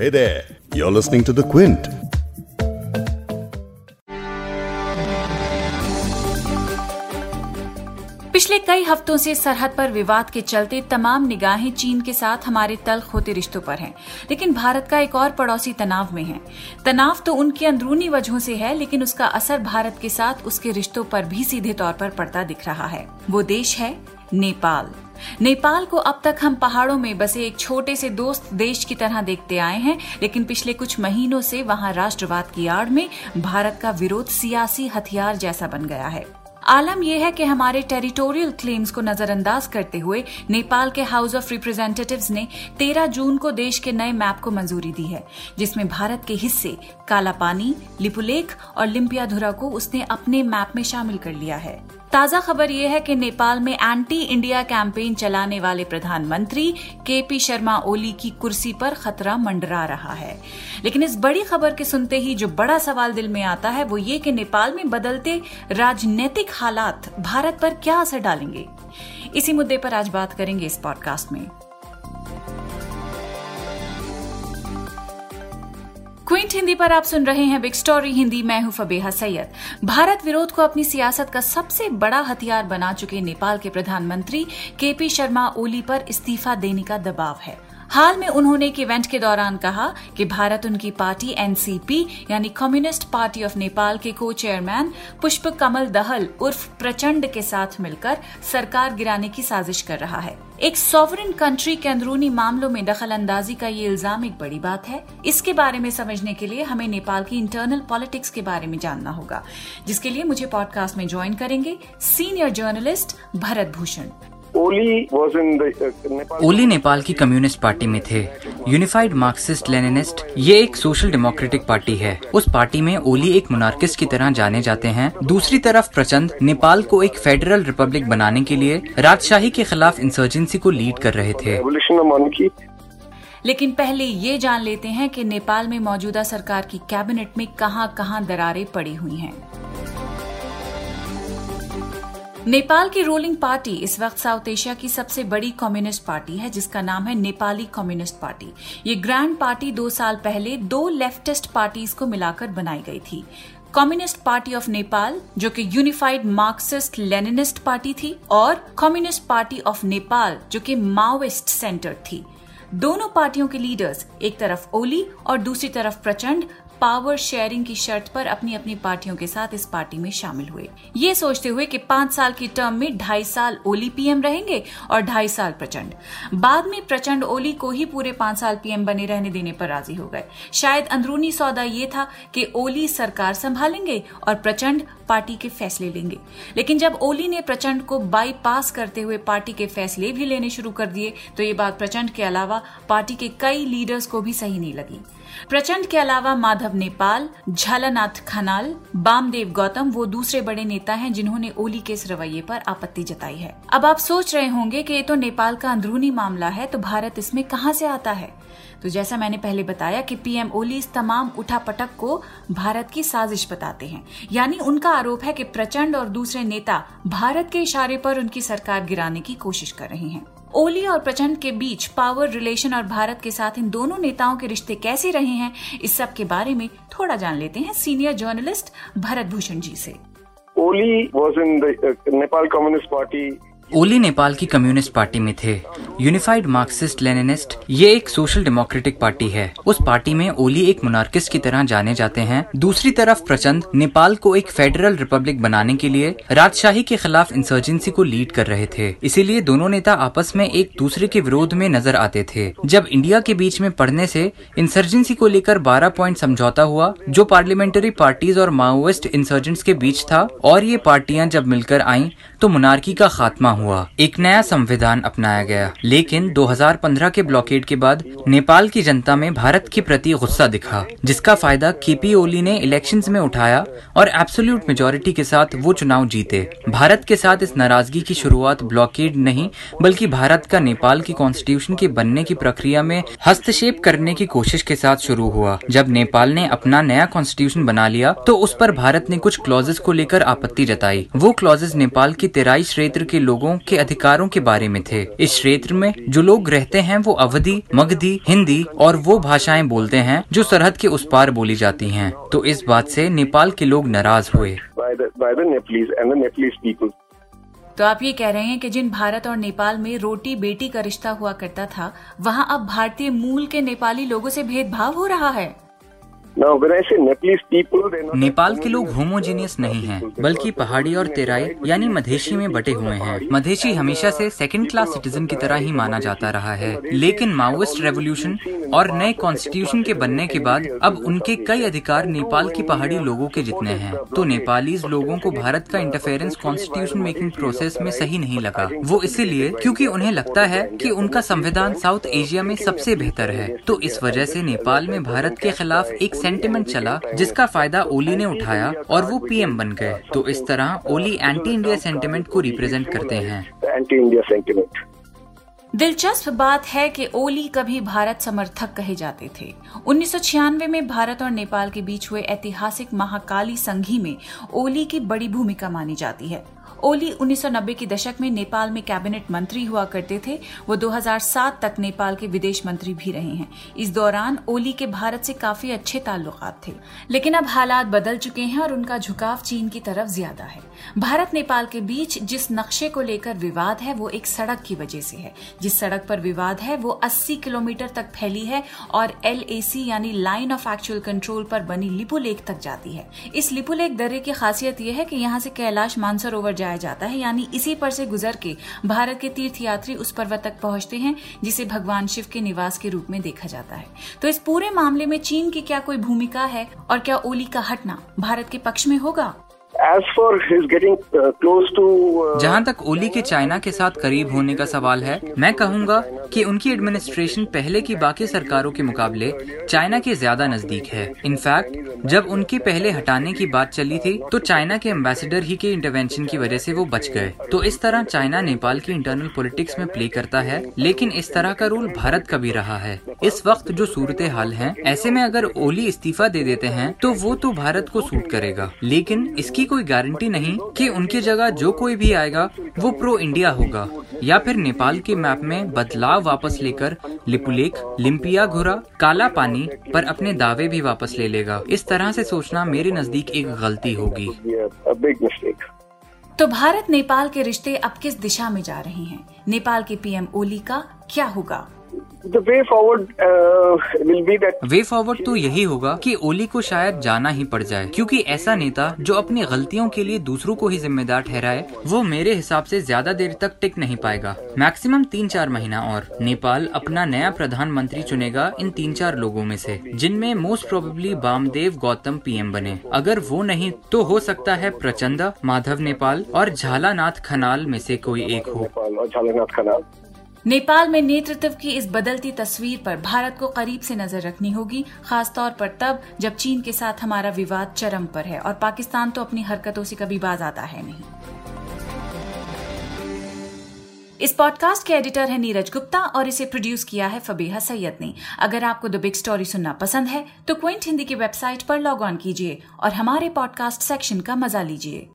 Hey there, you're listening to The Quint. पिछले कई हफ्तों से सरहद पर विवाद के चलते तमाम निगाहें चीन के साथ हमारे तल्ख होते रिश्तों पर हैं लेकिन भारत का एक और पड़ोसी तनाव में है। तनाव तो उनकी अंदरूनी वजहों से है लेकिन उसका असर भारत के साथ उसके रिश्तों पर भी सीधे तौर पर पड़ता दिख रहा है। वो देश है नेपाल। नेपाल को अब तक हम पहाड़ों में बसे एक छोटे से दोस्त देश की तरह देखते आए हैं, लेकिन पिछले कुछ महीनों से वहाँ राष्ट्रवाद की आड़ में भारत का विरोध सियासी हथियार जैसा बन गया है। आलम यह है कि हमारे टेरिटोरियल क्लेम्स को नजरअंदाज करते हुए नेपाल के हाउस ऑफ़ रिप्रेजेंटेटिव्स ने 13 जून को देश के नए मैप को मंजूरी दी है, जिसमें भारत के हिस्से कालापानी, लिपुलेख और लिम्पियाधुरा को उसने अपने मैप में शामिल कर लिया है। ताज़ा खबर यह है कि नेपाल में एंटी इंडिया कैंपेन चलाने वाले प्रधानमंत्री के पी शर्मा ओली की कुर्सी पर खतरा मंडरा रहा है। लेकिन इस बड़ी खबर के सुनते ही जो बड़ा सवाल दिल में आता है वो ये कि नेपाल में बदलते राजनीतिक हालात भारत पर क्या असर डालेंगे? इसी मुद्दे पर आज बात करेंगे इस पॉडकास्ट में। क्विंट हिंदी पर आप सुन रहे हैं बिग स्टोरी हिंदी, मैं हूँ फबेहा सैयद। भारत विरोध को अपनी सियासत का सबसे बड़ा हथियार बना चुके नेपाल के प्रधानमंत्री केपी शर्मा ओली पर इस्तीफा देने का दबाव है। हाल में उन्होंने एक इवेंट के दौरान कहा कि भारत उनकी पार्टी एनसीपी यानी कम्युनिस्ट पार्टी ऑफ़ नेपाल के को चेयरमैन पुष्प कमल दहल उर्फ़ प्रचंड के साथ मिलकर सरकार गिराने की साजिश कर रहा है। एक सॉवरन कंट्री के अंदरूनी मामलों में दखल अंदाजी का ये इल्ज़ाम एक बड़ी बात है। इसके बारे में समझने के लिए हमें नेपाल की इंटरनल पॉलिटिक्स के बारे में जानना होगा, जिसके लिए मुझे पॉडकास्ट में ज्वाइन करेंगे senior journalist Bharat Bhushan. Oli was in the uh, Nepal. Oli Nepal की कम्युनिस्ट पार्टी में थे। यूनिफाइड मार्क्सिस्ट लेनिनिस्ट ये एक सोशल डेमोक्रेटिक पार्टी है। उस पार्टी में ओली एक मोनार्किस्ट की तरह जाने जाते हैं। दूसरी तरफ़ प्रचंड नेपाल को एक फेडरल रिपब्लिक बनाने के लिए राजशाही के खिलाफ इंसर्जेंसी को लीड कर रहे थे. लेकिन पहले ये जान लेते हैं कि नेपाल में मौजूदा सरकार की कैबिनेट में कहाँ कहाँ दरारें पड़ी हुई हैं। नेपाल की रूलिंग पार्टी इस वक्त साउथ एशिया की सबसे बड़ी कम्युनिस्ट पार्टी है, जिसका नाम है नेपाली कम्युनिस्ट पार्टी। ये ग्रैंड पार्टी दो साल पहले दो लेफ्टिस्ट पार्टीज़ को मिलाकर बनाई गई थी। कम्युनिस्ट पार्टी ऑफ़ नेपाल, जो कि यूनिफाइड मार्क्सिस्ट लेनिनिस्ट पार्टी थी, और कम्युनिस्ट पार्टी ऑफ़ नेपाल, जो कि माओइस्ट सेंटर थी। दोनों पार्टियों के लीडर्स, एक तरफ़ ओली और दूसरी तरफ़ प्रचंड पावर शेयरिंग की शर्त पर अपनी अपनी पार्टियों के साथ इस पार्टी में शामिल हुए। ये सोचते हुए कि पाँच साल की टर्म में ढाई साल ओली पीएम रहेंगे और ढाई साल प्रचंड। बाद में प्रचंड ओली को ही पूरे पाँच साल पीएम बने रहने देने पर राज़ी हो गए। शायद अंदरूनी सौदा ये था कि ओली सरकार संभालेंगे और प्रचंड पार्टी के फैसले लेंगे। लेकिन जब ओली ने प्रचंड को बाईपास करते हुए पार्टी के फैसले भी लेने शुरू कर दिए तो ये बात प्रचंड के अलावा पार्टी के कई लीडर्स को भी सही नहीं लगी। प्रचंड के अलावा माधव नेपाल, झालानाथ खनाल, बामदेव गौतम, वो दूसरे बड़े नेता हैं जिन्होंने ओली के इस रवैये पर आपत्ति जताई है। अब आप सोच रहे होंगे कि ये तो नेपाल का अंदरूनी मामला है तो भारत इसमें कहाँ से आता है? तो जैसा मैंने पहले बताया कि पीएम ओली इस तमाम उठापटक को भारत की साजिश बताते हैं यानी उनका आरोप है कि प्रचंड और दूसरे नेता भारत के इशारे पर उनकी सरकार गिराने की कोशिश कर रहे हैं ओली और प्रचंड के बीच पावर रिलेशन और भारत के साथ इन दोनों नेताओं के रिश्ते कैसे रहे हैं इस सब के बारे में थोड़ा जान लेते हैं सीनियर जर्नलिस्ट भरत भूषण जी से was in the uh, Nepal Communist Party. ओली नेपाल की कम्युनिस्ट पार्टी में थे। यूनिफाइड मार्क्सिस्ट लेनिनिस्ट ये एक सोशल डेमोक्रेटिक पार्टी है। उस पार्टी में ओली एक मोनार्किस्ट की तरह जाने जाते हैं। दूसरी तरफ़ प्रचंड नेपाल को एक फेडरल रिपब्लिक बनाने के लिए राजशाही के खिलाफ इंसर्जेंसी को लीड कर रहे थे। इसीलिए दोनों नेता आपस में एक दूसरे के विरोध में नज़र आते थे। जब इंडिया के बीच में पड़ने से इंसर्जेंसी को लेकर 12 पॉइंट समझौता हुआ, जो पार्लियामेंट्री पार्टीज़ और माओइस्ट इंसर्जेंट्स के बीच था, और ये पार्टियाँ जब मिलकर आईं तो मोनार्की का खात्मा हुआ। एक नया संविधान अपनाया गया। लेकिन 2015 के ब्लॉकेड के बाद नेपाल की जनता में भारत के प्रति गुस्सा दिखा, जिसका फ़ायदा केपी ओली ने इलेक्शंस में उठाया और एब्सोल्यूट मेजोरिटी के साथ वो चुनाव जीते। भारत के साथ इस नाराज़गी की शुरुआत ब्लॉकेड नहीं, बल्कि भारत का नेपाल की कॉन्स्टिट्यूशन के बनने की प्रक्रिया में हस्तक्षेप करने की कोशिश के साथ शुरू हुआ। जब नेपाल ने अपना नया कॉन्स्टिट्यूशन बना लिया तो उस पर भारत ने कुछ क्लॉजेस को लेकर आपत्ति जताई। वो क्लॉजेस नेपाल की तेराई क्षेत्र के लोगों लोगों के अधिकारों के बारे में थे। इस क्षेत्र में जो लोग रहते हैं वो अवधि मगधी हिंदी और वो भाषाएँ बोलते हैं जो सरहद के उस पार बोली जाती हैं। तो इस बात से नेपाल के लोग नाराज़ हुए। तो आप ये कह रहे हैं कि जिन भारत और नेपाल में रोटी बेटी का रिश्ता हुआ करता था वहाँ अब भारतीय मूल के नेपाली लोगों से भेदभाव हो रहा है। नेपाल के लोग होमोजीनियस नहीं हैं, बल्कि पहाड़ी और तेराई यानी मधेशी में बटे हुए हैं। मधेशी हमेशा से सेकंड क्लास सिटीजन की तरह ही माना जाता रहा है। लेकिन माओइस्ट रेवोल्यूशन और नए कॉन्स्टिट्यूशन के बनने के बाद अब उनके कई अधिकार नेपाल की पहाड़ी लोगों के जितने हैं। तो नेपाली लोगों को भारत का इंटरफेरेंस कॉन्स्टिट्यूशन मेकिंग प्रोसेस में सही नहीं लगा। वो इसीलिए क्योंकि उन्हें लगता है कि उनका संविधान साउथ एशिया में सबसे बेहतर है। तो इस वजह से नेपाल में भारत के खिलाफ एक सेंटिमेंट चला जिसका फ़ायदा ओली ने उठाया और वो पीएम बन गए। तो इस तरह ओली एंटी इंडिया सेंटिमेंट को रिप्रेजेंट करते हैं। एंटी इंडिया सेंटिमेंट दिलचस्प बात है कि ओली कभी भारत समर्थक कहे जाते थे। उन्नीस सौ छियानवे में भारत और नेपाल के बीच हुए ऐतिहासिक महाकाली संघी में ओली की बड़ी भूमिका मानी जाती है। ओली 1990 के दशक में नेपाल में कैबिनेट मंत्री हुआ करते थे। वो 2007 तक नेपाल के विदेश मंत्री भी रहे हैं। इस दौरान ओली के भारत से काफ़ी अच्छे ताल्लुकात थे। लेकिन अब हालात बदल चुके हैं और उनका झुकाव चीन की तरफ़ ज़्यादा है। भारत नेपाल के बीच जिस नक्शे को लेकर विवाद है, वो एक सड़क की वजह से है। जिस सड़क पर विवाद है, वो 80 किलोमीटर तक फैली है और एलएसी यानी लाइन ऑफ़ एक्चुअल कंट्रोल पर बनी लिपुलेख तक जाती है। इस लिपुलेख दर्रे की खासियत यह है कि यहाँ से कैलाश मानसरोवर जाया जाता है यानी इसी पर से गुजर के भारत के तीर्थ यात्री उस पर्वत तक पहुँचते हैं जिसे भगवान शिव के निवास के रूप में देखा जाता है। तो इस पूरे मामले में चीन की क्या कोई भूमिका है और क्या ओली का हटना भारत के पक्ष में होगा? As for his getting uh, close to uh, जहाँ तक ओली के चाइना के साथ करीब होने का सवाल है मैं कहूँगा कि उनकी एडमिनिस्ट्रेशन पहले की बाकी सरकारों के मुकाबले चाइना के ज़्यादा नज़दीक है। इनफैक्ट जब उनके पहले हटाने की बात चली थी तो चाइना के एम्बेसडर ही के इंटरवेंशन की वजह से वो बच गए। तो इस तरह चाइना नेपाल की इंटरनल पॉलिटिक्स में प्ले करता है, लेकिन इस तरह का रोल भारत का भी रहा है। इस वक्त जो सूरत हाल है, ऐसे में अगर ओली इस्तीफा दे देते हैं तो वो तो भारत को सूट करेगा। लेकिन इसकी कोई गारंटी नहीं कि उनकी जगह जो कोई भी आएगा, वो प्रो इंडिया होगा, या फिर नेपाल के मैप में बदलाव वापस लेकर लिपुलेख लिम्पिया घुरा काला पानी पर अपने दावे भी वापस ले लेगा। इस तरह से सोचना मेरे नज़दीक एक गलती होगी। तो भारत नेपाल के रिश्ते अब किस दिशा में जा रहे हैं? नेपाल के पीएम ओली का क्या होगा? Way forward will be that way forward तो यही होगा कि ओली को शायद जाना ही पड़ जाए क्योंकि ऐसा नेता जो अपनी गलतियों के लिए दूसरों को ही जिम्मेदार ठहराए वो मेरे हिसाब से ज़्यादा देर तक टिक नहीं पाएगा। मैक्सिमम तीन चार महीना और। नेपाल अपना नया प्रधानमंत्री चुनेगा इन तीन चार लोगों में से जिनमें most probably Bamdev Gautam PM बने। अगर वो नहीं तो हो सकता है प्रचंदा माधव नेपाल और झालानाथ खनाल में से कोई एक हो। झालानाथ खनाल। नेपाल में नेतृत्व की इस बदलती तस्वीर पर भारत को करीब से नज़र रखनी होगी, खासतौर पर तब जब चीन के साथ हमारा विवाद चरम पर है और पाकिस्तान तो अपनी हरकतों से कभी बाज आता है नहीं। इस पॉडकास्ट के एडिटर है नीरज गुप्ता और इसे प्रोड्यूस किया है फबीहा सैयद ने। अगर आपको द बिग स्टोरी सुनना पसंद है तो क्विंट हिंदी की वेबसाइट पर लॉग ऑन कीजिए और हमारे पॉडकास्ट सेक्शन का मज़ा लीजिए।